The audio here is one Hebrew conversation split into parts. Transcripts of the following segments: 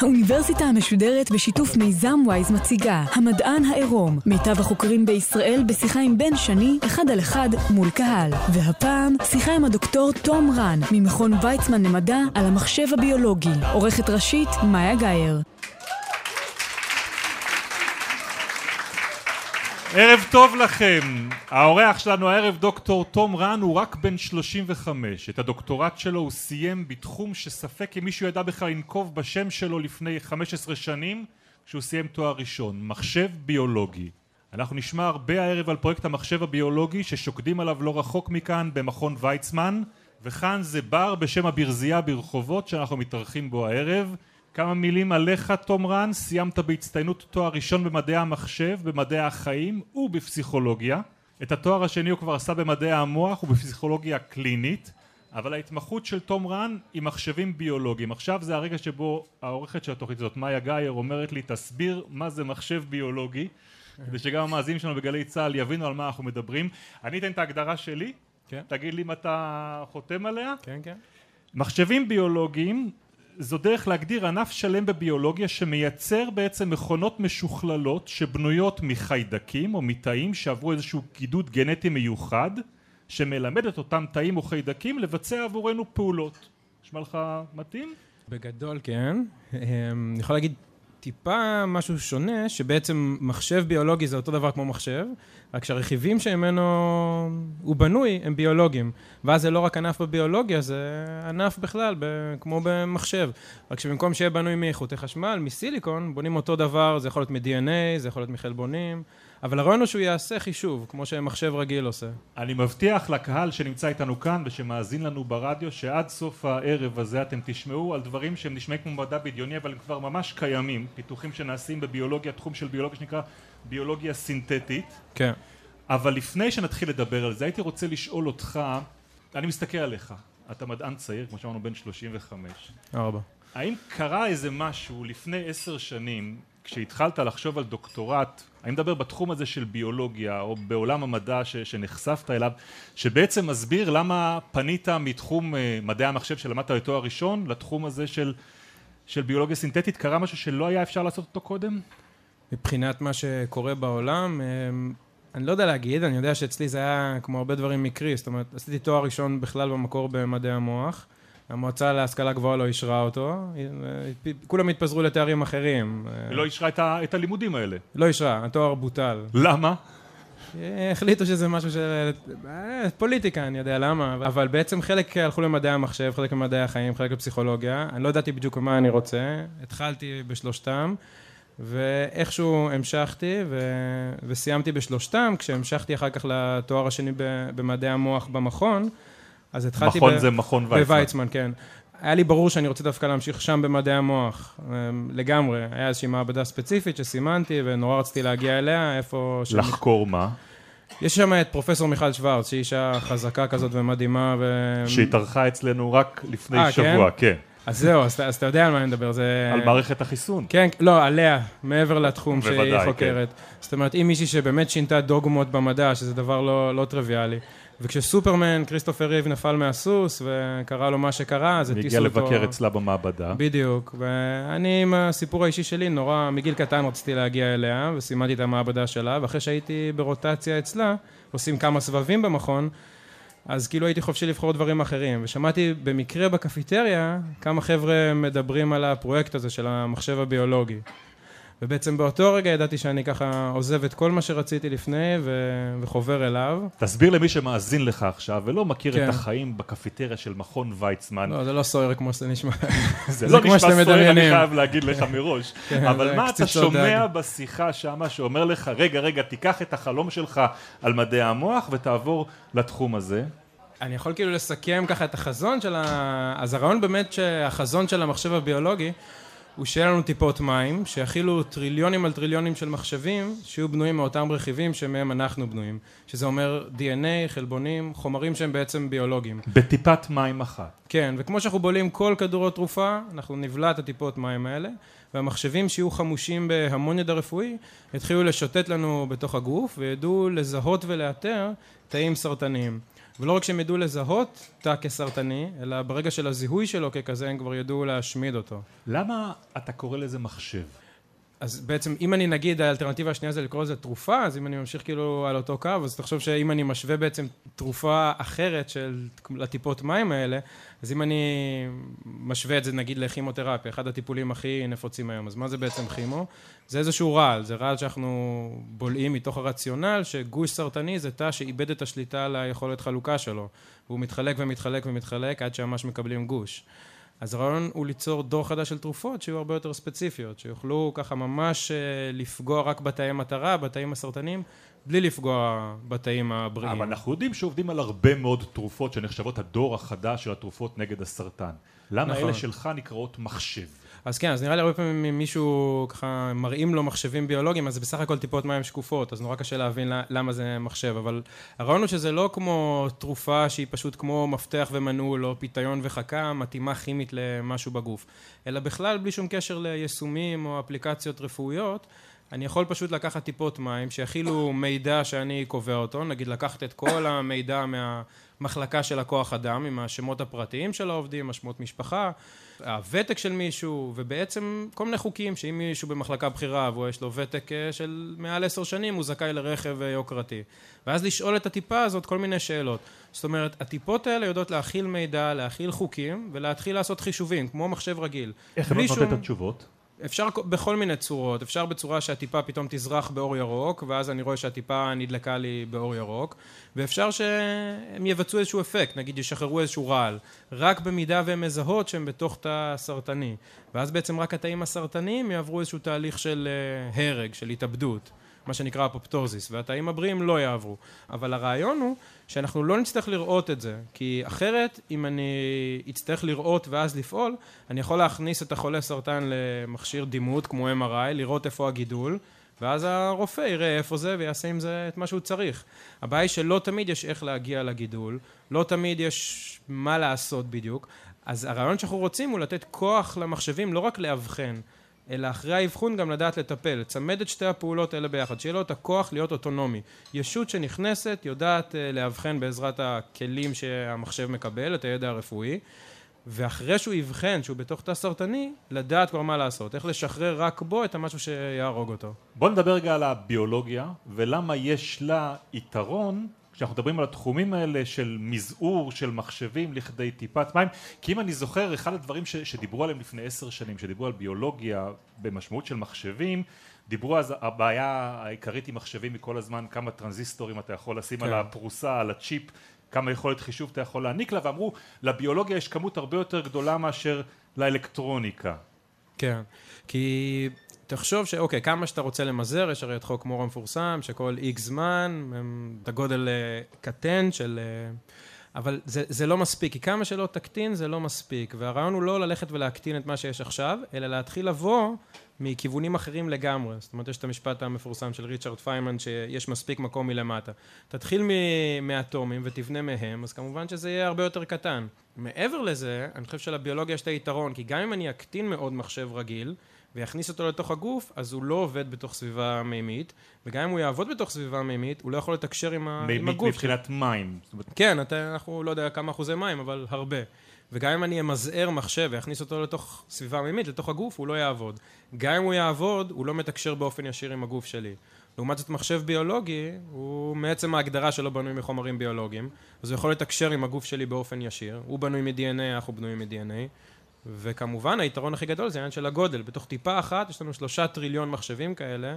האוניברסיטה המשודרת בשיתוף מיזם וויז מציגה המדען העירום. מיטב החוקרים בישראל בשיחה עם בן שני אחד על אחד מול קהל. והפעם שיחה עם הדוקטור תום רן ממכון ויצמן למדע על המחשב הביולוגי. עורכת ראשית מאיה גאייר ערב טוב לכם. האורח שלנו הערב דוקטור תום רן הוא רק בן 35. את הדוקטורט שלו הוא סיים בתחום שספק אם מישהו ידע בכלל לנקוב בשם שלו לפני 15 שנים כשהוא סיים תואר ראשון, מחשב ביולוגי. אנחנו נשמע הרבה הערב על פרויקט המחשב הביולוגי ששוקדים עליו לא רחוק מכאן במכון ויצמן וכאן זה בר בשם הברזייה ברחובות שאנחנו מתארחים בו הערב כמה מילים עליך תום רן, סיימת בהצטיינות תואר ראשון במדעי המחשב, במדעי החיים ובפסיכולוגיה. את התואר השני הוא כבר עשה במדעי המוח ובפסיכולוגיה קלינית, אבל ההתמחות של תום רן היא מחשבים ביולוגיים. עכשיו זה הרגע שבו העורכת של התוכנית הזאת, מאיה גאייר, אומרת לי תסביר מה זה מחשב ביולוגי, כדי שגם המאזינים שלנו בגלי צה"ל יבינו על מה אנחנו מדברים. אני אתן את ההגדרה שלי, כן. תגיד לי אם אתה חותם עליה. כן, כן. מחשבים ביולוגיים זו דרך להגדיר ענף שלם בביולוגיה שמייצר בעצם מכונות משוכללות שבנויות מחיידקים או מתאים שעברו איזשהו קידוד גנטי מיוחד שמלמד את אותם תאים או חיידקים לבצע עבורנו פעולות. נשמע לך מתאים? בגדול כן. אמ, אני יכול להגיד טיפה משהו שונה, שבעצם מחשב ביולוגי זה אותו דבר כמו מחשב, רק שהרכיבים שממנו הוא בנוי הם ביולוגיים. ואז זה לא רק ענף בביולוגיה, זה ענף בכלל, ב- כמו במחשב. רק שבמקום שיהיה בנוי מאיכותי חשמל, מסיליקון, בונים אותו דבר, זה יכול להיות מ-DNA, זה יכול להיות מחלבונים. אבל הרעיון הוא שהוא יעשה חישוב, כמו שמחשב רגיל עושה. אני מבטיח לקהל שנמצא איתנו כאן ושמאזין לנו ברדיו שעד סוף הערב הזה אתם תשמעו על דברים שהם נשמעים כמו מדע בדיוני אבל הם כבר ממש קיימים, פיתוחים שנעשים בביולוגיה, תחום של ביולוגיה שנקרא ביולוגיה סינתטית. כן. אבל לפני שנתחיל לדבר על זה הייתי רוצה לשאול אותך, אני מסתכל עליך, אתה מדען צעיר כמו שאמרנו בן 35. ארבע. האם קרה איזה משהו לפני עשר שנים כשהתחלת לחשוב על דוקטורט, אני מדבר בתחום הזה של ביולוגיה או בעולם המדע ש, שנחשפת אליו, שבעצם מסביר למה פנית מתחום אה, מדעי המחשב שלמדת לתואר ראשון לתחום הזה של, של ביולוגיה סינתטית, קרה משהו שלא היה אפשר לעשות אותו קודם? מבחינת מה שקורה בעולם, אמ, אני לא יודע להגיד, אני יודע שאצלי זה היה כמו הרבה דברים מקרי, זאת אומרת, עשיתי תואר ראשון בכלל במקור במדעי המוח. המועצה להשכלה גבוהה לא אישרה אותו, כולם התפזרו לתארים אחרים. היא לא אישרה את, ה, את הלימודים האלה. לא אישרה, התואר בוטל. למה? החליטו שזה משהו של... אה, פוליטיקה, אני יודע למה, אבל בעצם חלק הלכו למדעי המחשב, חלק למדעי החיים, חלק לפסיכולוגיה. אני לא ידעתי בדיוק מה אני רוצה, התחלתי בשלושתם, ואיכשהו המשכתי ו... וסיימתי בשלושתם, כשהמשכתי אחר כך לתואר השני במדעי המוח במכון. אז התחלתי... מכון ב... זה מכון ויצמן. בוויצמן, כן. היה לי ברור שאני רוצה דווקא להמשיך שם במדעי המוח, אמ, לגמרי. היה איזושהי מעבדה ספציפית שסימנתי, ונורא רציתי להגיע אליה, איפה... ש... לחקור מה? יש שם את פרופסור מיכל שוורץ, שהיא אישה חזקה כזאת ומדהימה ו... שהתארחה אצלנו רק לפני 아, אה, שבוע, כן. כן. אז זהו, אז, אז אתה יודע על מה אני מדבר, זה... על מערכת החיסון. כן, לא, עליה, מעבר לתחום שהיא חוקרת. כן. זאת אומרת, אם מישהי שבאמת שינתה דוגמות במדע, שזה דבר לא, לא טריוויאלי. וכשסופרמן, כריסטופר ריב נפל מהסוס וקרה לו מה שקרה, אז הטיסו אותו... הגיע לבקר אצלה במעבדה. בדיוק, ואני עם הסיפור האישי שלי, נורא, מגיל קטן רציתי להגיע אליה, וסימדתי את המעבדה שלה, ואחרי שהייתי ברוטציה אצלה, עושים כמה סבבים במכון, אז כאילו הייתי חופשי לבחור דברים אחרים, ושמעתי במקרה בקפיטריה כמה חבר'ה מדברים על הפרויקט הזה של המחשב הביולוגי. ובעצם באותו רגע ידעתי שאני ככה עוזב את כל מה שרציתי לפני ו... וחובר אליו. תסביר למי שמאזין לך עכשיו ולא מכיר כן. את החיים בקפיטריה של מכון ויצמן. לא, זה לא סוער כמו שזה נשמע. זה לא נשמע סוער, אני חייב להגיד לך מראש. כן, אבל מה אתה שומע דג. בשיחה שמה שאומר לך, רגע, רגע, תיקח את החלום שלך על מדעי המוח ותעבור לתחום הזה? אני יכול כאילו לסכם ככה את החזון של ה... אז הרעיון באמת שהחזון של המחשב הביולוגי הוא שיהיה לנו טיפות מים, שיכילו טריליונים על טריליונים של מחשבים, שיהיו בנויים מאותם רכיבים שמהם אנחנו בנויים. שזה אומר DNA, חלבונים, חומרים שהם בעצם ביולוגיים. בטיפת מים אחת. כן, וכמו שאנחנו בולעים כל כדור התרופה, אנחנו נבלע את הטיפות מים האלה, והמחשבים שיהיו חמושים בהמון ידע רפואי, יתחילו לשוטט לנו בתוך הגוף, וידעו לזהות ולאתר תאים סרטניים. ולא רק שהם ידעו לזהות תא כסרטני, אלא ברגע של הזיהוי שלו ככזה, הם כבר ידעו להשמיד אותו. למה אתה קורא לזה מחשב? אז בעצם אם אני נגיד האלטרנטיבה השנייה זה לקרוא לזה תרופה, אז אם אני ממשיך כאילו על אותו קו, אז תחשוב שאם אני משווה בעצם תרופה אחרת של לטיפות מים האלה, אז אם אני משווה את זה נגיד לכימותרפיה, אחד הטיפולים הכי נפוצים היום, אז מה זה בעצם כימו? זה איזשהו רעל, זה רעל שאנחנו בולעים מתוך הרציונל שגוש סרטני זה תא שאיבד את השליטה על היכולת חלוקה שלו, והוא מתחלק ומתחלק ומתחלק עד שממש מקבלים גוש. אז הרעיון הוא ליצור דור חדש של תרופות שיהיו הרבה יותר ספציפיות, שיוכלו ככה ממש אה, לפגוע רק בתאי מטרה, בתאים הסרטניים, בלי לפגוע בתאים הבריאים. אבל אנחנו יודעים שעובדים על הרבה מאוד תרופות שנחשבות הדור החדש של התרופות נגד הסרטן. למה נכון. אלה שלך נקראות מחשב? אז כן, אז נראה לי הרבה פעמים אם מישהו ככה מראים לו מחשבים ביולוגיים, אז זה בסך הכל טיפות מים שקופות, אז נורא קשה להבין למה זה מחשב, אבל הרעיון הוא שזה לא כמו תרופה שהיא פשוט כמו מפתח ומנעול, או פיתיון וחכה, מתאימה כימית למשהו בגוף, אלא בכלל בלי שום קשר ליישומים או אפליקציות רפואיות, אני יכול פשוט לקחת טיפות מים שיכילו מידע שאני קובע אותו, נגיד לקחת את כל המידע מהמחלקה של הכוח אדם עם השמות הפרטיים של העובדים, השמות משפחה, הוותק של מישהו, ובעצם כל מיני חוקים שאם מישהו במחלקה בכירה ויש לו ותק אה, של מעל עשר שנים הוא זכאי לרכב אה, יוקרתי. ואז לשאול את הטיפה הזאת כל מיני שאלות. זאת אומרת, הטיפות האלה יודעות להכיל מידע, להכיל חוקים ולהתחיל לעשות חישובים, כמו מחשב רגיל. איך הן נותנות. את התשובות? אפשר בכל מיני צורות, אפשר בצורה שהטיפה פתאום תזרח באור ירוק ואז אני רואה שהטיפה נדלקה לי באור ירוק. ואפשר שהם יבצעו איזשהו אפקט, נגיד ישחררו איזשהו רעל רק במידה והן מזהות שהם בתוך תא סרטני ואז בעצם רק התאים הסרטניים יעברו איזשהו תהליך של אה, הרג, של התאבדות מה שנקרא אפופטוזיס, והתאים הבריאים לא יעברו. אבל הרעיון הוא שאנחנו לא נצטרך לראות את זה, כי אחרת, אם אני אצטרך לראות ואז לפעול, אני יכול להכניס את החולה סרטן למכשיר דימות כמו MRI, לראות איפה הגידול, ואז הרופא יראה איפה זה ויעשה עם זה את מה שהוא צריך. הבעיה היא שלא תמיד יש איך להגיע לגידול, לא תמיד יש מה לעשות בדיוק, אז הרעיון שאנחנו רוצים הוא לתת כוח למחשבים לא רק לאבחן, אלא אחרי האבחון גם לדעת לטפל, לצמד את שתי הפעולות האלה ביחד, שיהיה לו את הכוח להיות אוטונומי. ישות שנכנסת יודעת אה, לאבחן בעזרת הכלים שהמחשב מקבל, את הידע הרפואי, ואחרי שהוא יבחן שהוא בתוך תא סרטני, לדעת כבר מה לעשות, איך לשחרר רק בו את המשהו שיהרוג אותו. בוא נדבר רגע על הביולוגיה, ולמה יש לה יתרון כשאנחנו מדברים על התחומים האלה של מזעור של מחשבים לכדי טיפת מים כי אם אני זוכר אחד הדברים ש, שדיברו עליהם לפני עשר שנים שדיברו על ביולוגיה במשמעות של מחשבים דיברו אז הבעיה העיקרית עם מחשבים היא כל הזמן כמה טרנזיסטורים אתה יכול לשים כן. על הפרוסה על הצ'יפ כמה יכולת חישוב אתה יכול להעניק לה ואמרו לביולוגיה יש כמות הרבה יותר גדולה מאשר לאלקטרוניקה כן כי תחשוב שאוקיי, כמה שאתה רוצה למזער, יש הרי את חוק מור המפורסם, שכל איקס זמן, את הגודל אה, קטן של... אה, אבל זה, זה לא מספיק, כי כמה שלא תקטין זה לא מספיק, והרעיון הוא לא ללכת ולהקטין את מה שיש עכשיו, אלא להתחיל לבוא מכיוונים אחרים לגמרי. זאת אומרת, יש את המשפט המפורסם של ריצ'רד פיימן, שיש מספיק מקום מלמטה. תתחיל מאטומים ותבנה מהם, אז כמובן שזה יהיה הרבה יותר קטן. מעבר לזה, אני חושב שלביולוגיה יש את היתרון, כי גם אם אני אקטין מאוד מחשב רגיל, ויכניס אותו לתוך הגוף, אז הוא לא עובד בתוך סביבה מימית, וגם אם הוא יעבוד בתוך סביבה מימית, הוא לא יכול לתקשר עם, עם הגוף. מימית מבחינת מים. כן, אתה, אנחנו לא יודע כמה אחוזי מים, אבל הרבה. וגם אם אני אמזער מחשב ואכניס אותו לתוך סביבה מימית, לתוך הגוף, הוא לא יעבוד. גם אם הוא יעבוד, הוא לא מתקשר באופן ישיר עם הגוף שלי. לעומת זאת מחשב ביולוגי, הוא מעצם ההגדרה שלו בנוי מחומרים ביולוגיים, אז הוא יכול לתקשר עם הגוף שלי באופן ישיר. הוא בנוי מ-DNA, אנחנו בנויים מ-DNA. וכמובן היתרון הכי גדול זה העניין של הגודל, בתוך טיפה אחת יש לנו שלושה טריליון מחשבים כאלה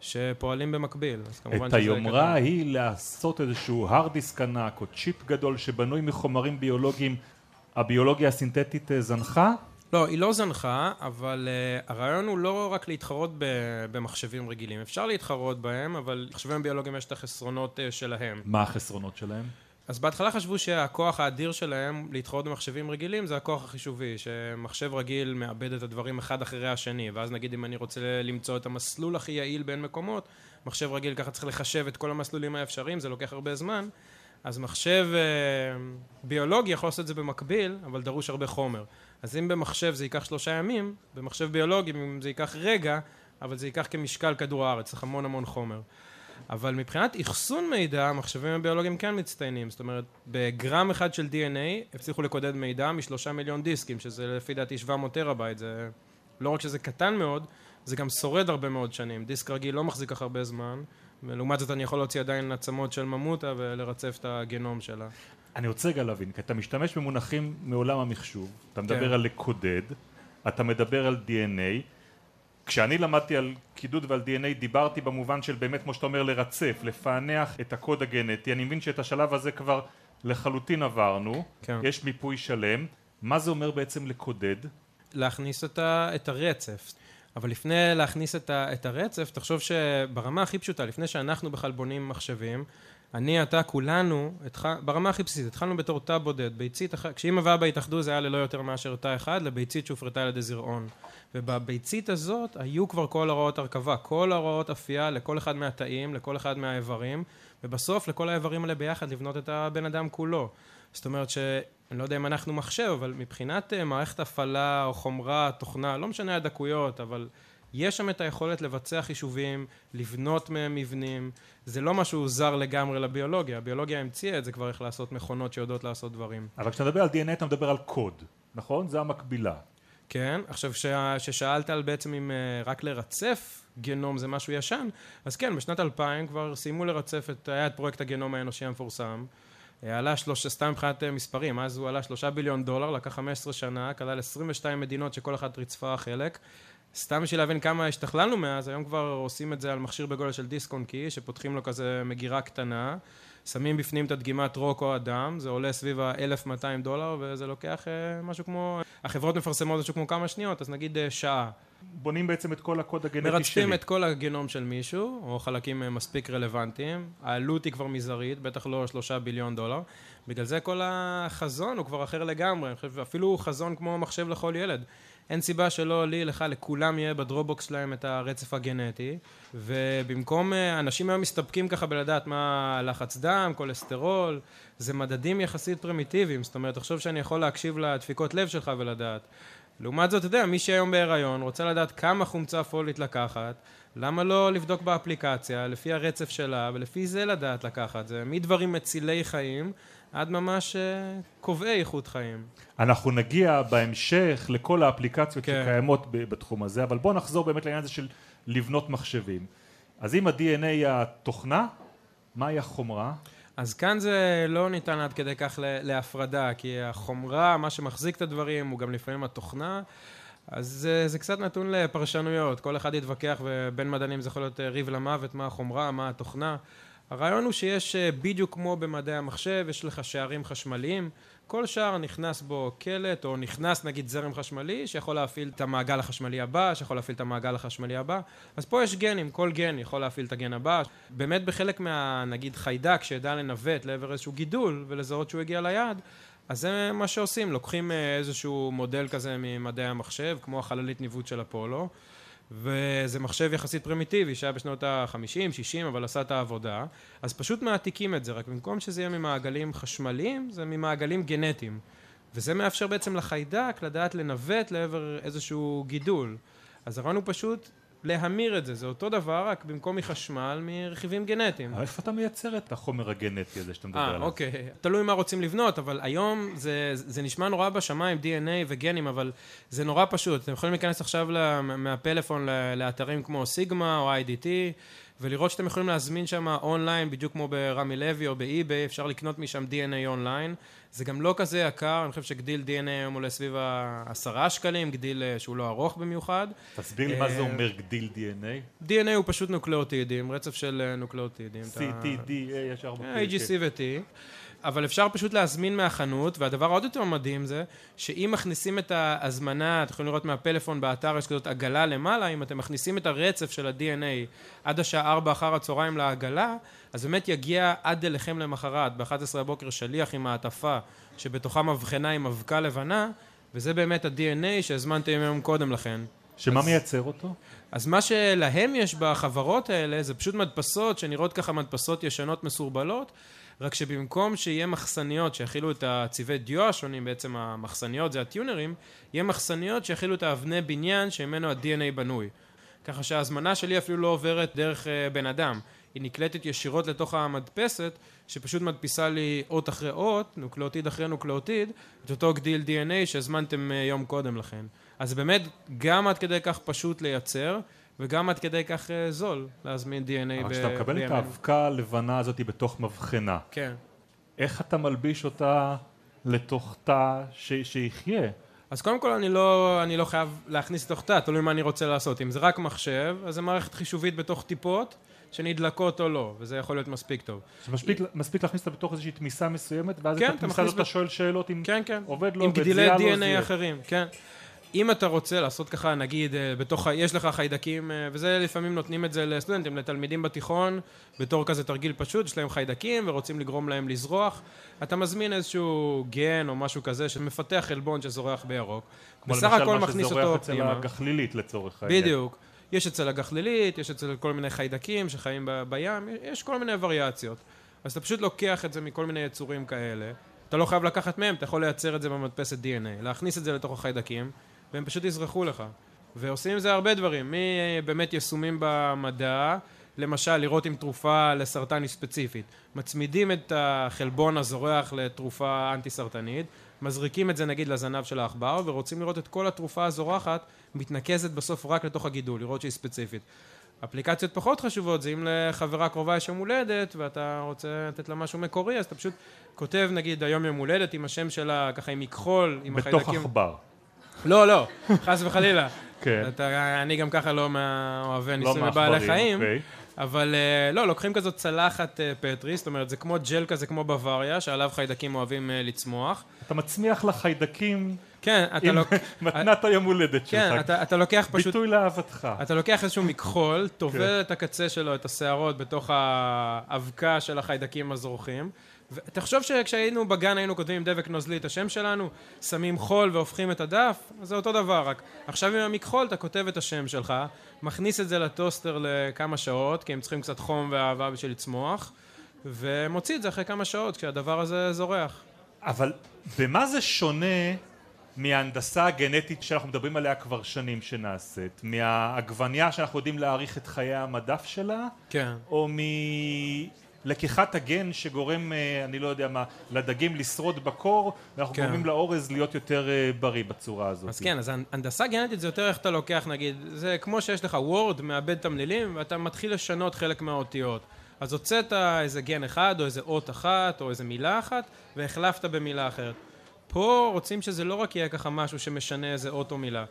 שפועלים במקביל, אז כמובן את היומרה גדול. היא לעשות איזשהו hard disk ענק או צ'יפ גדול שבנוי מחומרים ביולוגיים, הביולוגיה הסינתטית אה, זנחה? לא, היא לא זנחה, אבל uh, הרעיון הוא לא רק להתחרות במחשבים רגילים, אפשר להתחרות בהם, אבל מחשבים ביולוגיים יש את החסרונות uh, שלהם. מה החסרונות שלהם? אז בהתחלה חשבו שהכוח האדיר שלהם להתחרות במחשבים רגילים זה הכוח החישובי, שמחשב רגיל מאבד את הדברים אחד אחרי השני, ואז נגיד אם אני רוצה למצוא את המסלול הכי יעיל בין מקומות, מחשב רגיל ככה צריך לחשב את כל המסלולים האפשריים, זה לוקח הרבה זמן, אז מחשב אה, ביולוגי יכול לעשות את זה במקביל, אבל דרוש הרבה חומר. אז אם במחשב זה ייקח שלושה ימים, במחשב ביולוגי זה ייקח רגע, אבל זה ייקח כמשקל כדור הארץ, צריך המון המון חומר. אבל מבחינת אחסון מידע, המחשבים הביולוגיים כן מצטיינים. זאת אומרת, בגרם אחד של DNA הצליחו לקודד מידע משלושה מיליון דיסקים, שזה לפי דעתי 700 טראבייט. זה לא רק שזה קטן מאוד, זה גם שורד הרבה מאוד שנים. דיסק רגיל לא מחזיק כך הרבה זמן, ולעומת זאת אני יכול להוציא עדיין עצמות של ממוטה ולרצף את הגנום שלה. אני רוצה רגע להבין, כי אתה משתמש במונחים מעולם המחשוב, אתה מדבר כן. על לקודד, אתה מדבר על DNA, כשאני למדתי על קידוד ועל DNA דיברתי במובן של באמת כמו שאתה אומר לרצף, לפענח את הקוד הגנטי, אני מבין שאת השלב הזה כבר לחלוטין עברנו, כן. יש מיפוי שלם, מה זה אומר בעצם לקודד? להכניס את, ה, את הרצף, אבל לפני להכניס את, ה, את הרצף, תחשוב שברמה הכי פשוטה, לפני שאנחנו בכלל בונים מחשבים, אני, אתה, כולנו, התח... ברמה הכי בסיסית, התחלנו בתור תא בודד, ביצית אחת, כשאמא ואבא התאחדו זה היה ללא יותר מאשר תא אחד, לביצית שהופרטה על ידי זרעון. ובביצית הזאת היו כבר כל הוראות הרכבה, כל הוראות אפייה לכל אחד מהתאים, לכל אחד מהאיברים, ובסוף לכל האיברים האלה ביחד לבנות את הבן אדם כולו. זאת אומרת שאני לא יודע אם אנחנו מחשב, אבל מבחינת אה, מערכת הפעלה או חומרה, תוכנה, לא משנה הדקויות, אבל יש שם את היכולת לבצע חישובים, לבנות מהם מבנים, זה לא משהו זר לגמרי לביולוגיה, הביולוגיה המציאה את זה כבר איך לעשות מכונות שיודעות לעשות דברים. אבל כשאתה מדבר על DNA אתה מדבר על קוד, נכון? זה המקבילה. כן, עכשיו ששאלת על בעצם אם אה, רק לרצף גנום זה משהו ישן, אז כן, בשנת 2000 כבר סיימו לרצף את, היה את פרויקט הגנום האנושי המפורסם, אה, עלה שלוש, סתם מבחינת אה, מספרים, אז הוא עלה שלושה ביליון דולר, לקח 15 שנה, כלל 22 מדינות שכל אחת ריצפה חלק, סתם בשביל להבין כמה השתכללנו מאז, היום כבר עושים את זה על מכשיר בגודל של דיסק און קי, שפותחים לו כזה מגירה קטנה, שמים בפנים את הדגימת רוק או אדם, זה עולה סביב ה-1200 דולר, וזה לוקח אה, משהו כמו, החברות מפרסמות משהו כמו כמה שניות, אז נגיד אה, שעה. בונים בעצם את כל הקוד הגנטי שלי. מרצפים את כל הגנום של מישהו, או חלקים אה, מספיק רלוונטיים, העלות היא כבר מזערית, בטח לא שלושה ביליון דולר, בגלל זה כל החזון הוא כבר אחר לגמרי, אני חושב אפילו חזון כמו מחשב לכל ילד. אין סיבה שלא לי, לך, לכולם יהיה בדרופבוקס שלהם את הרצף הגנטי, ובמקום, אה, אנשים היום מסתפקים ככה בלדעת מה לחץ דם, כולסטרול, זה מדדים יחסית פרימיטיביים, זאת אומרת, תחשוב שאני יכול להקשיב לדפיקות לב שלך ולדעת. לעומת זאת, אתה יודע, מי שהיום בהיריון רוצה לדעת כמה חומצה פולית לקחת, למה לא לבדוק באפליקציה, לפי הרצף שלה, ולפי זה לדעת לקחת, זה מדברים מצילי חיים עד ממש אה, קובעי איכות חיים. אנחנו נגיע בהמשך לכל האפליקציות כן. שקיימות בתחום הזה, אבל בואו נחזור באמת לעניין הזה של לבנות מחשבים. אז אם ה-DNA התוכנה, מהי החומרה? אז כאן זה לא ניתן עד כדי כך להפרדה, כי החומרה, מה שמחזיק את הדברים, הוא גם לפעמים התוכנה. אז זה, זה קצת נתון לפרשנויות, כל אחד יתווכח ובין מדענים זה יכול להיות ריב למוות, מה החומרה, מה התוכנה. הרעיון הוא שיש אה, בדיוק כמו במדעי המחשב, יש לך שערים חשמליים, כל שער נכנס בו קלט, או נכנס נגיד זרם חשמלי, שיכול להפעיל את המעגל החשמלי הבא, שיכול להפעיל את המעגל החשמלי הבא. אז פה יש גנים, כל גן יכול להפעיל את הגן הבא. באמת בחלק מה, נגיד חיידק שידע לנווט לעבר איזשהו גידול, ולזהות שהוא הגיע ליעד, אז זה מה שעושים, לוקחים אה, איזשהו מודל כזה ממדעי המחשב, כמו החללית ניווט של אפולו. וזה מחשב יחסית פרימיטיבי שהיה בשנות ה-50, 60, אבל עשה את העבודה, אז פשוט מעתיקים את זה, רק במקום שזה יהיה ממעגלים חשמליים, זה ממעגלים גנטיים. וזה מאפשר בעצם לחיידק לדעת לנווט לעבר איזשהו גידול. אז הרעיון הוא פשוט להמיר את זה, זה אותו דבר, רק במקום מחשמל, מרכיבים גנטיים. אבל איפה אתה מייצר את החומר הגנטי הזה שאתה מדבר אה, עליו? אה, אוקיי. תלוי מה רוצים לבנות, אבל היום זה, זה נשמע נורא בשמיים, DNA וגנים, אבל זה נורא פשוט. אתם יכולים להיכנס עכשיו מהפלאפון לאתרים כמו סיגמה או IDT, ולראות שאתם יכולים להזמין שם אונליין, בדיוק כמו ברמי לוי או ב eBay, אפשר לקנות משם DNA online. זה גם לא כזה יקר, אני חושב שגדיל DNA היום עולה סביב העשרה שקלים, גדיל אה, שהוא לא ארוך במיוחד. תסביר לי מה זה אה, אומר גדיל DNA. DNA הוא פשוט נוקלאוטידים, רצף של אה, נוקלאוטידים. C, T, D, A, יש ארבע. A, G, C ו-T. אבל אפשר פשוט להזמין מהחנות, והדבר העוד יותר מדהים זה, שאם מכניסים את ההזמנה, אתם יכולים לראות מהפלאפון באתר, יש כזאת עגלה למעלה, אם אתם מכניסים את הרצף של ה-DNA עד השעה 4 אחר הצהריים לעגלה, אז באמת יגיע עד אליכם למחרת, ב-11 בבוקר שליח עם מעטפה, שבתוכה מבחנה עם אבקה לבנה, וזה באמת ה-DNA שהזמנתם יום קודם לכן. שמה אז- מייצר אותו? אז מה שלהם יש בחברות האלה זה פשוט מדפסות שנראות ככה מדפסות ישנות מסורבלות רק שבמקום שיהיה מחסניות שיכילו את הצבעי דיו השונים בעצם המחסניות זה הטונרים יהיה מחסניות שיכילו את האבני בניין שממנו ה-DNA בנוי ככה שההזמנה שלי אפילו לא עוברת דרך אה, בן אדם היא נקלטת ישירות לתוך המדפסת שפשוט מדפיסה לי אות אחרי אות, נוקלאוטיד אחרי נוקלאוטיד, את אותו גדיל DNA שהזמנתם אה, יום קודם לכן. אז באמת גם עד כדי כך פשוט לייצר וגם עד כדי כך אה, זול להזמין DNA אבל כשאתה מקבל את. האבקה הלבנה הזאת בתוך מבחנה, כן. איך אתה מלביש אותה לתוך תא שיחיה? אז קודם כל אני לא, אני לא חייב להכניס לתוך תא, תלוי מה אני רוצה לעשות. אם זה רק מחשב, אז זה מערכת חישובית בתוך טיפות שנדלקות או לא, וזה יכול להיות מספיק טוב. שמספיק מספיק להכניס אותה בתוך איזושהי תמיסה מסוימת, ואז כן, את התמיסה הזאת אתה שואל שאלות אם כן, כן. עובד לו עם ואת גדילי זיהה לו, DNA. אחרים, כן. אם אתה רוצה לעשות ככה, נגיד, אה, בתוך, יש לך חיידקים, אה, וזה לפעמים נותנים את זה לסטודנטים, לתלמידים בתיכון, בתור כזה תרגיל פשוט, יש להם חיידקים ורוצים לגרום להם לזרוח, אתה מזמין איזשהו גן או משהו כזה שמפתח חלבון שזורח בירוק. כמו בסך למשל הכל מה מכניס שזורח אותו אצל פנימה. הגחלילית לצורך העניין. בדיוק. יש אצל הגחלילית, יש אצל כל מיני חיידקים שחיים ב- בים, יש כל מיני וריאציות. אז אתה פשוט לוקח את זה מכל מיני יצורים כאלה, אתה לא חייב לקחת מהם, אתה יכול לייצר את זה במדפסת DNA, להכניס את זה לתוך החיידקים, והם פשוט יזרחו לך. ועושים עם זה הרבה דברים, מבאמת יישומים במדע, למשל לראות אם תרופה לסרטן היא ספציפית. מצמידים את החלבון הזורח לתרופה אנטי סרטנית, מזריקים את זה נגיד לזנב של העכבר, ורוצים לראות את כל התרופה הזורחת מתנקזת בסוף רק לתוך הגידול, לראות שהיא ספציפית. אפליקציות פחות חשובות זה אם לחברה קרובה יש יום הולדת ואתה רוצה לתת לה משהו מקורי אז אתה פשוט כותב נגיד היום יום הולדת עם השם שלה ככה עם מכחול עם בתוך החיידקים עכבר. לא לא חס וחלילה כן. אתה, אני גם ככה לא מאוהבי לא ניסוי מעכברים, בבעלי חיים אוקיי. אבל אה, לא, לוקחים כזאת צלחת אה, פטרי, זאת אומרת, זה כמו ג'ל כזה, כמו בוואריה, שעליו חיידקים אוהבים אה, לצמוח. אתה מצמיח לחיידקים כן, אתה, עם לוק... מתנת היום הולדת כן, שלך. אתה, אתה לוקח פשוט ביטוי לאהבתך. אתה לוקח איזשהו מכחול, כן. טובל את הקצה שלו, את השערות, בתוך האבקה של החיידקים הזורחים. ותחשוב שכשהיינו בגן היינו כותבים עם דבק נוזלי את השם שלנו, שמים חול והופכים את הדף, זה אותו דבר, רק עכשיו עם המכחול אתה כותב את השם שלך, מכניס את זה לטוסטר לכמה שעות, כי הם צריכים קצת חום ואהבה בשביל לצמוח, ומוציא את זה אחרי כמה שעות, כשהדבר הזה זורח. אבל במה זה שונה מההנדסה הגנטית שאנחנו מדברים עליה כבר שנים שנעשית? מהעגבניה שאנחנו יודעים להעריך את חיי המדף שלה? כן. או מלקיחת הגן שגורם, אה, אני לא יודע מה, לדגים לשרוד בקור, ואנחנו כן. גורמים לאורז להיות יותר אה, בריא בצורה הזאת. אז כן, אז הנדסה גנטית זה יותר איך אתה לוקח, נגיד, זה כמו שיש לך וורד, מעבד תמלילים, ואתה מתחיל לשנות חלק מהאותיות. אז הוצאת איזה גן אחד, או איזה אות אחת, או איזה מילה אחת, והחלפת במילה אחרת. פה רוצים שזה לא רק יהיה ככה משהו שמשנה איזה אות או מילה.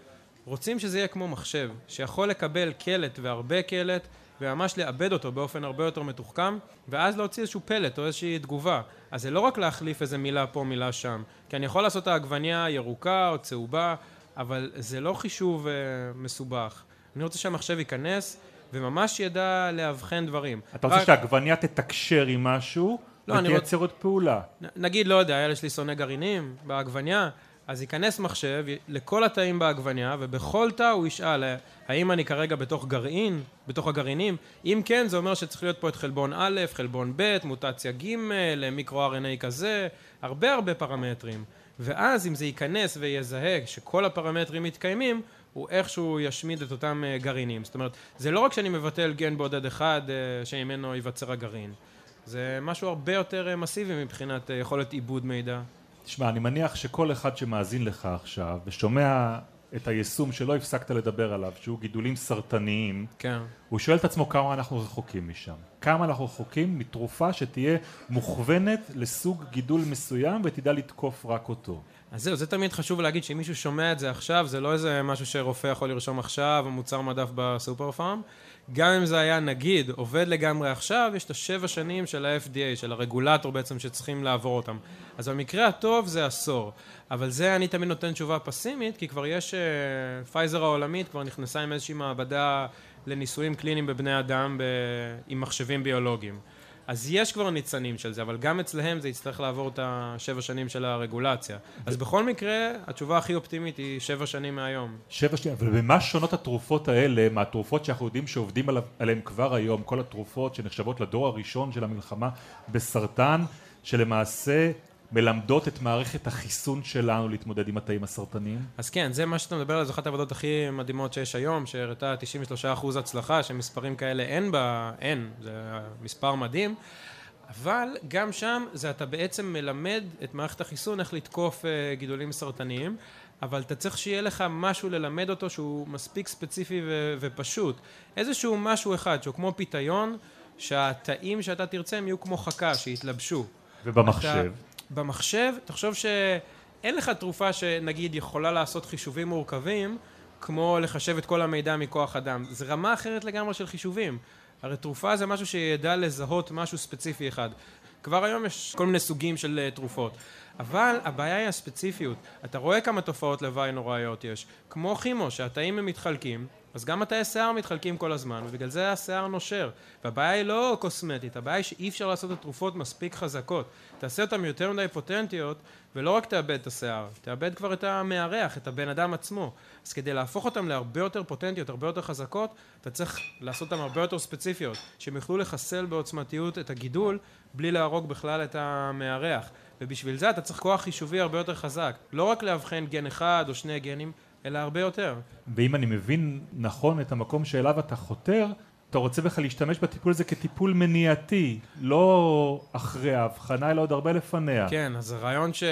רוצים שזה יהיה כמו מחשב, שיכול לקבל קלט והרבה קלט, וממש לעבד אותו באופן הרבה יותר מתוחכם, ואז להוציא איזשהו פלט או איזושהי תגובה. אז זה לא רק להחליף איזה מילה פה, מילה שם. כי אני יכול לעשות את העגבניה ירוקה או צהובה, אבל זה לא חישוב אה, מסובך. אני רוצה שהמחשב ייכנס, וממש ידע לאבחן דברים. אתה רוצה רק- שהעגבניה תתקשר עם משהו, לא, אני ותייצר עוד פעולה. נגיד, לא יודע, הילד שלי שונא גרעינים בעגבניה, אז ייכנס מחשב לכל התאים בעגבניה, ובכל תא הוא ישאל, "אה, האם אני כרגע בתוך גרעין, בתוך הגרעינים? אם כן, זה אומר שצריך להיות פה את חלבון א', חלבון ב', מוטציה ג', מיקרו-RNA כזה, הרבה הרבה פרמטרים. ואז אם זה ייכנס ויזהה שכל הפרמטרים מתקיימים, הוא איכשהו ישמיד את אותם אה, גרעינים. זאת אומרת, זה לא רק שאני מבטל גן בודד אחד אה, שממנו ייווצר הגרעין. זה משהו הרבה יותר אה, מסיבי מבחינת אה, יכולת עיבוד מידע. תשמע, אני מניח שכל אחד שמאזין לך עכשיו ושומע את היישום שלא הפסקת לדבר עליו, שהוא גידולים סרטניים, כן. הוא שואל את עצמו כמה אנחנו רחוקים משם. כמה אנחנו רחוקים מתרופה שתהיה מוכוונת לסוג גידול מסוים ותדע לתקוף רק אותו. אז זהו, זה תמיד חשוב להגיד שאם מישהו שומע את זה עכשיו, זה לא איזה משהו שרופא יכול לרשום עכשיו, או מוצר מדף בסופר פארם. גם אם זה היה נגיד עובד לגמרי עכשיו, יש את השבע שנים של ה-FDA, של הרגולטור בעצם שצריכים לעבור אותם. אז במקרה הטוב זה עשור. אבל זה אני תמיד נותן תשובה פסימית, כי כבר יש, פייזר העולמית כבר נכנסה עם איזושהי מעבדה לניסויים קליניים בבני אדם ב... עם מחשבים ביולוגיים. אז יש כבר ניצנים של זה, אבל גם אצלהם זה יצטרך לעבור את השבע שנים של הרגולציה. אז בכל מקרה, התשובה הכי אופטימית היא שבע שנים מהיום. שבע שנים, אבל במה שונות התרופות האלה מהתרופות שאנחנו יודעים שעובדים עליהן כבר היום, כל התרופות שנחשבות לדור הראשון של המלחמה בסרטן, שלמעשה מלמדות את מערכת החיסון שלנו להתמודד עם התאים הסרטניים? אז כן, זה מה שאתה מדבר עליו, זו אחת העבודות הכי מדהימות שיש היום, שהראתה 93% הצלחה, שמספרים כאלה אין בה, אין, זה מספר מדהים, אבל גם שם זה אתה בעצם מלמד את מערכת החיסון איך לתקוף uh, גידולים סרטניים, אבל אתה צריך שיהיה לך משהו ללמד אותו שהוא מספיק ספציפי ו- ופשוט. איזשהו משהו אחד שהוא כמו פיתיון, שהתאים שאתה תרצה הם יהיו כמו חכה, שיתלבשו. ובמחשב? אתה, במחשב, תחשוב שאין לך תרופה שנגיד יכולה לעשות חישובים מורכבים, כמו לחשב את כל המידע מכוח אדם. זה רמה אחרת לגמרי של חישובים. הרי תרופה זה משהו שידע לזהות משהו ספציפי אחד. כבר היום יש כל מיני סוגים של uh, תרופות. אבל הבעיה היא הספציפיות. אתה רואה כמה תופעות לוואי נוראיות יש. כמו כימו, שהתאים הם מתחלקים, אז גם התאי שיער מתחלקים כל הזמן, ובגלל זה השיער נושר. והבעיה היא לא קוסמטית, הבעיה היא שאי אפשר לעשות את התרופות מספיק חזקות. תעשה אותן יותר מדי פוטנטיות, ולא רק תאבד את השיער, תאבד כבר את המארח, את הבן אדם עצמו. אז כדי להפוך אותן להרבה יותר פוטנטיות, הרבה יותר חזקות, אתה צריך לעשות אותן הרבה יותר ספציפיות, שהם יוכלו לחסל בעוצמתיות את הגידול, בלי להרוג בכלל את המארח. ובשביל זה אתה צריך כוח חישובי הרבה יותר חזק. לא רק לאבחן גן אחד או שני גנים, אלא הרבה יותר. ואם אני מבין נכון את המקום שאליו אתה חותר, אתה רוצה בכלל להשתמש בטיפול הזה כטיפול מניעתי, לא אחרי ההבחנה, אלא עוד הרבה לפניה. כן, אז הרעיון ש...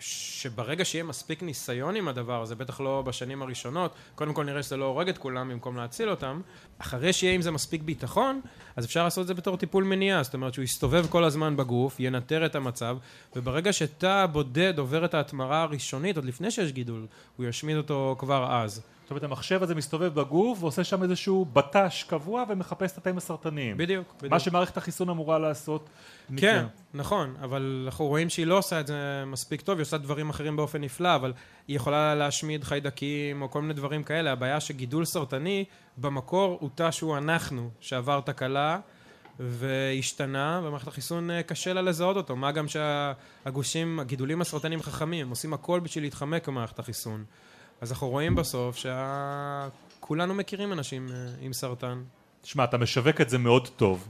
שברגע שיהיה מספיק ניסיון עם הדבר הזה, בטח לא בשנים הראשונות, קודם כל נראה שזה לא הורג את כולם במקום להציל אותם, אחרי שיהיה עם זה מספיק ביטחון, אז אפשר לעשות את זה בתור טיפול מניעה, זאת אומרת שהוא יסתובב כל הזמן בגוף, ינטר את המצב, וברגע שתא בודד עובר את ההתמרה הראשונית, עוד לפני שיש גידול, הוא ישמיד אותו כבר אז. זאת אומרת המחשב הזה מסתובב בגוף ועושה שם איזשהו בט"ש קבוע ומחפש את התאים הסרטניים. בדיוק, בדיוק. מה שמערכת החיסון אמורה לעשות. כן, נכון, אבל אנחנו רואים שהיא לא עושה את זה מספיק טוב, היא עושה דברים אחרים באופן נפלא, אבל היא יכולה להשמיד חיידקים או כל מיני דברים כאלה. הבעיה שגידול סרטני במקור הוא תא שהוא אנחנו, שעבר תקלה. והשתנה, ומערכת החיסון אה, קשה לה לזהות אותו. מה גם שהגושים, הגידולים הסרטניים חכמים, הם עושים הכל בשביל להתחמק במערכת החיסון. אז אנחנו רואים בסוף שכולנו מכירים אנשים אה, עם סרטן. תשמע, אתה משווק את זה מאוד טוב,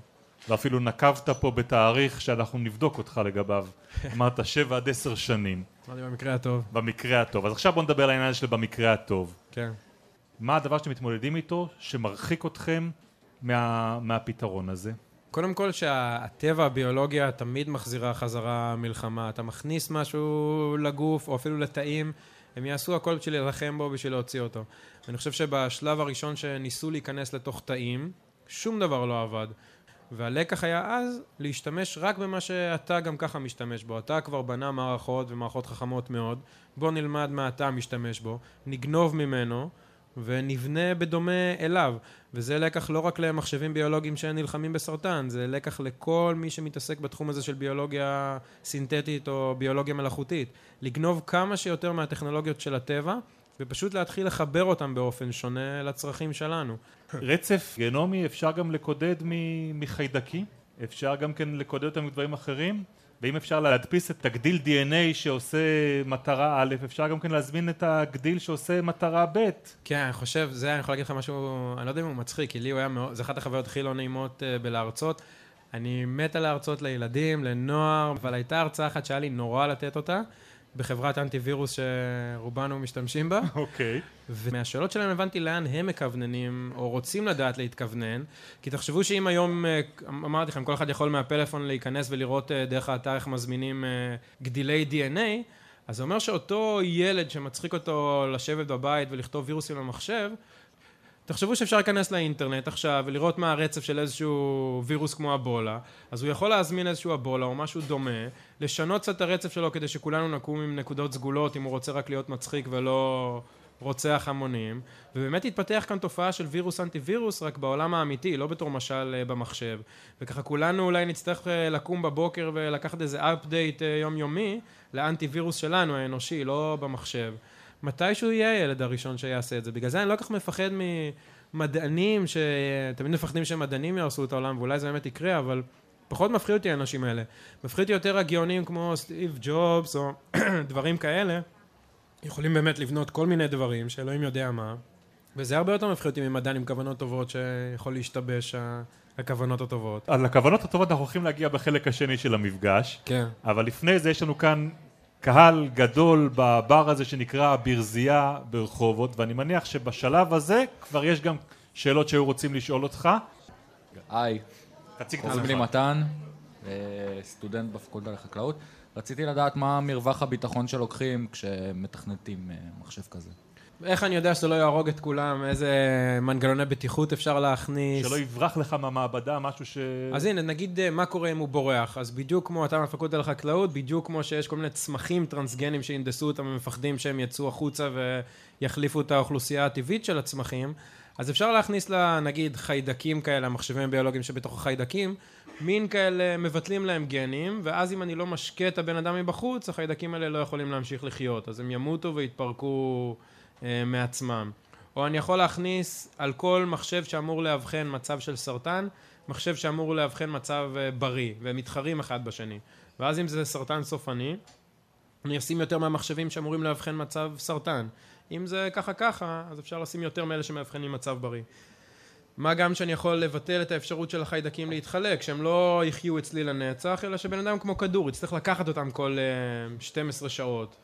ואפילו נקבת פה בתאריך שאנחנו נבדוק אותך לגביו. אמרת שבע עד עשר שנים. אמרתי במקרה הטוב. במקרה הטוב. אז עכשיו בוא נדבר על העניין של במקרה הטוב. כן. מה הדבר שאתם מתמודדים איתו שמרחיק אתכם מה, מהפתרון הזה? קודם כל שהטבע, הביולוגיה, תמיד מחזירה חזרה מלחמה. אתה מכניס משהו לגוף, או אפילו לתאים, הם יעשו הכל בשביל להילחם בו, בשביל להוציא אותו. ואני חושב שבשלב הראשון שניסו להיכנס לתוך תאים, שום דבר לא עבד. והלקח היה אז להשתמש רק במה שאתה גם ככה משתמש בו. אתה כבר בנה מערכות ומערכות חכמות מאוד, בוא נלמד מה אתה משתמש בו, נגנוב ממנו, ונבנה בדומה אליו. וזה לקח לא רק למחשבים ביולוגיים שנלחמים בסרטן, זה לקח לכל מי שמתעסק בתחום הזה של ביולוגיה סינתטית או ביולוגיה מלאכותית. לגנוב כמה שיותר מהטכנולוגיות של הטבע, ופשוט להתחיל לחבר אותם באופן שונה לצרכים שלנו. רצף גנומי אפשר גם לקודד מחיידקים? אפשר גם כן לקודד אותם מדברים אחרים? ואם אפשר להדפיס את הגדיל DNA שעושה מטרה א', אפשר גם כן להזמין את הגדיל שעושה מטרה ב'. כן, אני חושב, זה, אני יכול להגיד לך משהו, אני לא יודע אם הוא מצחיק, כי לי הוא היה מאוד, זו אחת החוויות הכי לא נעימות uh, בלהרצות. אני מת על להרצות לילדים, לנוער, אבל הייתה הרצאה אחת שהיה לי נורא לתת אותה. בחברת אנטיווירוס שרובנו משתמשים בה. אוקיי. Okay. ומהשאלות שלהם הבנתי לאן הם מכווננים, או רוצים לדעת להתכוונן, כי תחשבו שאם היום, אה, אמרתי לכם, כל אחד יכול מהפלאפון להיכנס ולראות אה, דרך האתר איך מזמינים אה, גדילי DNA, אז זה אומר שאותו ילד שמצחיק אותו לשבת בבית ולכתוב וירוסים למחשב, תחשבו שאפשר להיכנס לאינטרנט עכשיו ולראות מה הרצף של איזשהו וירוס כמו אבולה, אז הוא יכול להזמין איזשהו אבולה או משהו דומה, לשנות קצת את הרצף שלו כדי שכולנו נקום עם נקודות סגולות אם הוא רוצה רק להיות מצחיק ולא רוצח המונים, ובאמת התפתח כאן תופעה של וירוס אנטי וירוס, רק בעולם האמיתי, לא בתור משל אה, במחשב. וככה כולנו אולי נצטרך אה, לקום בבוקר ולקחת איזה update אה, יומיומי לאנטי וירוס שלנו, האנושי, לא במחשב. מתישהו יהיה הילד הראשון שיעשה את זה. בגלל זה אני לא כל כך מפחד ממדענים, שתמיד מפחדים שמדענים יהרסו את העולם, ואולי זה באמת יקרה, אבל פחות מפחיד אותי האנשים האלה. מפחיד אותי יותר הגאונים כמו סטיב ג'ובס, או דברים כאלה. יכולים באמת לבנות כל מיני דברים שאלוהים יודע מה, וזה הרבה יותר מפחיד אותי ממדען עם כוונות טובות שיכול להשתבש הכוונות הטובות. על הכוונות הטובות אנחנו הולכים להגיע בחלק השני של המפגש. כן. אבל לפני זה יש לנו כאן קהל גדול בבר הזה שנקרא ברזייה ברחובות, ואני מניח שבשלב הזה כבר יש גם שאלות שהיו רוצים לשאול אותך. היי, תציג את קוראים לי עצמך. מתן, אה, סטודנט בפקולטה לחקלאות. רציתי לדעת מה מרווח הביטחון שלוקחים כשמתכנתים אה, מחשב כזה. איך אני יודע שזה לא יהרוג את כולם? איזה מנגנוני בטיחות אפשר להכניס? שלא יברח לך מהמעבדה משהו ש... אז הנה, נגיד אה, מה קורה אם הוא בורח. אז בדיוק כמו אתה מהפקולטה לחקלאות, בדיוק כמו שיש כל מיני צמחים טרנסגנים שהנדסו אותם ומפחדים שהם יצאו החוצה ויחליפו את האוכלוסייה הטבעית של הצמחים, אז אפשר להכניס לה, נגיד, חיידקים כאלה, המחשבים ביולוגיים שבתוך החיידקים, מין כאלה מבטלים להם גנים, ואז אם אני לא משקה את הבן אדם מבחוץ, החיידקים האלה לא יכולים להמשיך לחיות, אז הם ימותו ויתפרקו מעצמם. או אני יכול להכניס על כל מחשב שאמור לאבחן מצב של סרטן, מחשב שאמור לאבחן מצב אה, בריא, והם מתחרים אחד בשני. ואז אם זה סרטן סופני, אני אשים יותר מהמחשבים שאמורים לאבחן מצב סרטן. אם זה ככה ככה, אז אפשר לשים יותר מאלה שמאבחנים מצב בריא. מה גם שאני יכול לבטל את האפשרות של החיידקים להתחלק, שהם לא יחיו אצלי לנצח, אלא שבן אדם כמו כדור יצטרך לקחת אותם כל uh, 12 שעות.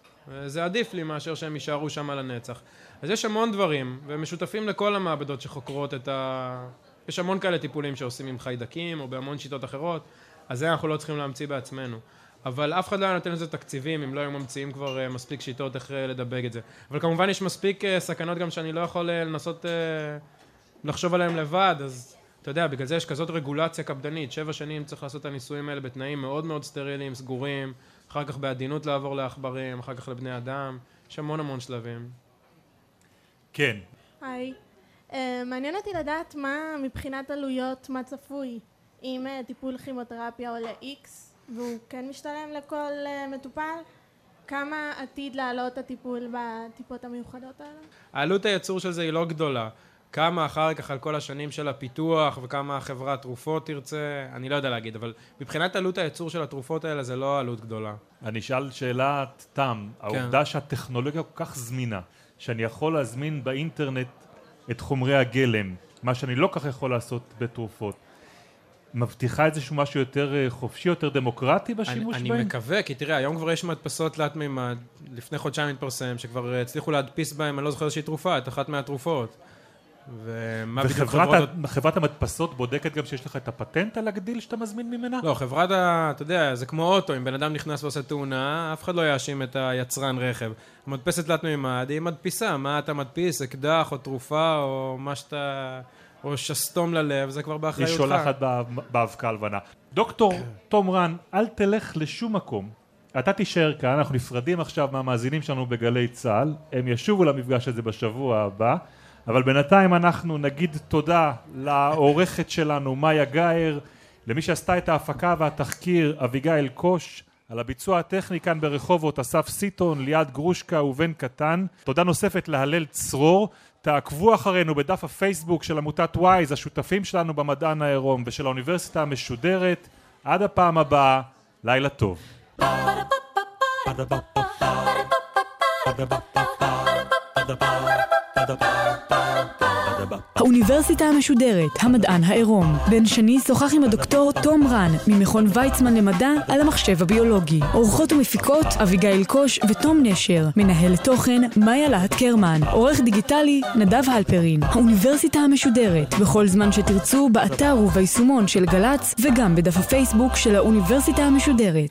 זה עדיף לי מאשר שהם יישארו שם לנצח. אז יש המון דברים, והם משותפים לכל המעבדות שחוקרות את ה... יש המון כאלה טיפולים שעושים עם חיידקים, או בהמון שיטות אחרות, אז זה אנחנו לא צריכים להמציא בעצמנו. אבל אף אחד לא היה נותן לזה תקציבים, אם לא היו ממציאים כבר uh, מספיק שיטות איך uh, לדבק את זה. אבל כמובן יש מספיק uh, סכנות גם שאני לא יכול לנסות לחשוב עליהם לבד, אז אתה יודע, בגלל זה יש כזאת רגולציה קפדנית, שבע שנים צריך לעשות את הניסויים האלה בתנאים מאוד מאוד סטריליים, סגורים, אחר כך בעדינות לעבור לעכברים, אחר כך לבני אדם, יש המון המון שלבים. כן. היי. Uh, מעניין אותי לדעת מה מבחינת עלויות, מה צפוי. אם uh, טיפול כימותרפיה עולה X והוא כן משתלם לכל uh, מטופל, כמה עתיד לעלות הטיפול בטיפות המיוחדות האלה? העלות הייצור של זה היא לא גדולה. כמה אחר כך על כל השנים של הפיתוח וכמה חברת תרופות תרצה, אני לא יודע להגיד, אבל מבחינת עלות הייצור של התרופות האלה זה לא עלות גדולה. אני אשאל שאלת תם. כן. העובדה שהטכנולוגיה כל כך זמינה, שאני יכול להזמין באינטרנט את חומרי הגלם, מה שאני לא כך יכול לעשות בתרופות, מבטיחה איזשהו משהו יותר אה, חופשי, יותר דמוקרטי בשימוש אני, בהם? אני מקווה, כי תראה, היום כבר יש מדפסות תלת מימד, לפני חודשיים התפרסם, שכבר אה, הצליחו להדפיס בהם, אני לא זוכר איזושהי תרופה, את אחת מהתרופות. ומה בדיוק וחברת חברות... ה- חברת המדפסות בודקת גם שיש לך את הפטנט על הגדיל שאתה מזמין ממנה? לא, חברת ה... אתה יודע, זה כמו אוטו, אם בן אדם נכנס ועושה תאונה, אף אחד לא יאשים את היצרן רכב. מדפסת תלת מימד, היא מדפיסה, מה אתה מדפיס, אקדח או תרופה או מה שאתה... או שסתום ללב, זה כבר היא באחריותך. שולחת בא- באבקה הלבנה. דוקטור תום רן, אל תלך לשום מקום. אתה תישאר כאן, אנחנו נפרדים עכשיו מהמאזינים שלנו בגלי צה"ל, הם ישובו למפגש הזה בשבוע הבא, אבל בינתיים אנחנו נגיד תודה לעורכת שלנו מאיה גאייר, למי שעשתה את ההפקה והתחקיר אביגיל קוש, על הביצוע הטכני כאן ברחובות אסף סיטון, ליעד גרושקה ובן קטן. תודה נוספת להלל צרור. תעקבו אחרינו בדף הפייסבוק של עמותת וויז, השותפים שלנו במדען העירום ושל האוניברסיטה המשודרת. עד הפעם הבאה, לילה טוב. האוניברסיטה המשודרת, המדען העירום. בן שני שוחח עם הדוקטור תום רן, ממכון ויצמן למדע, על המחשב הביולוגי. עורכות ומפיקות, אביגיל קוש ותום נשר. מנהלת תוכן, מאיה להט קרמן. עורך דיגיטלי, נדב הלפרין. האוניברסיטה המשודרת, בכל זמן שתרצו, באתר וביישומון של גל"צ, וגם בדף הפייסבוק של האוניברסיטה המשודרת.